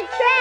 the train!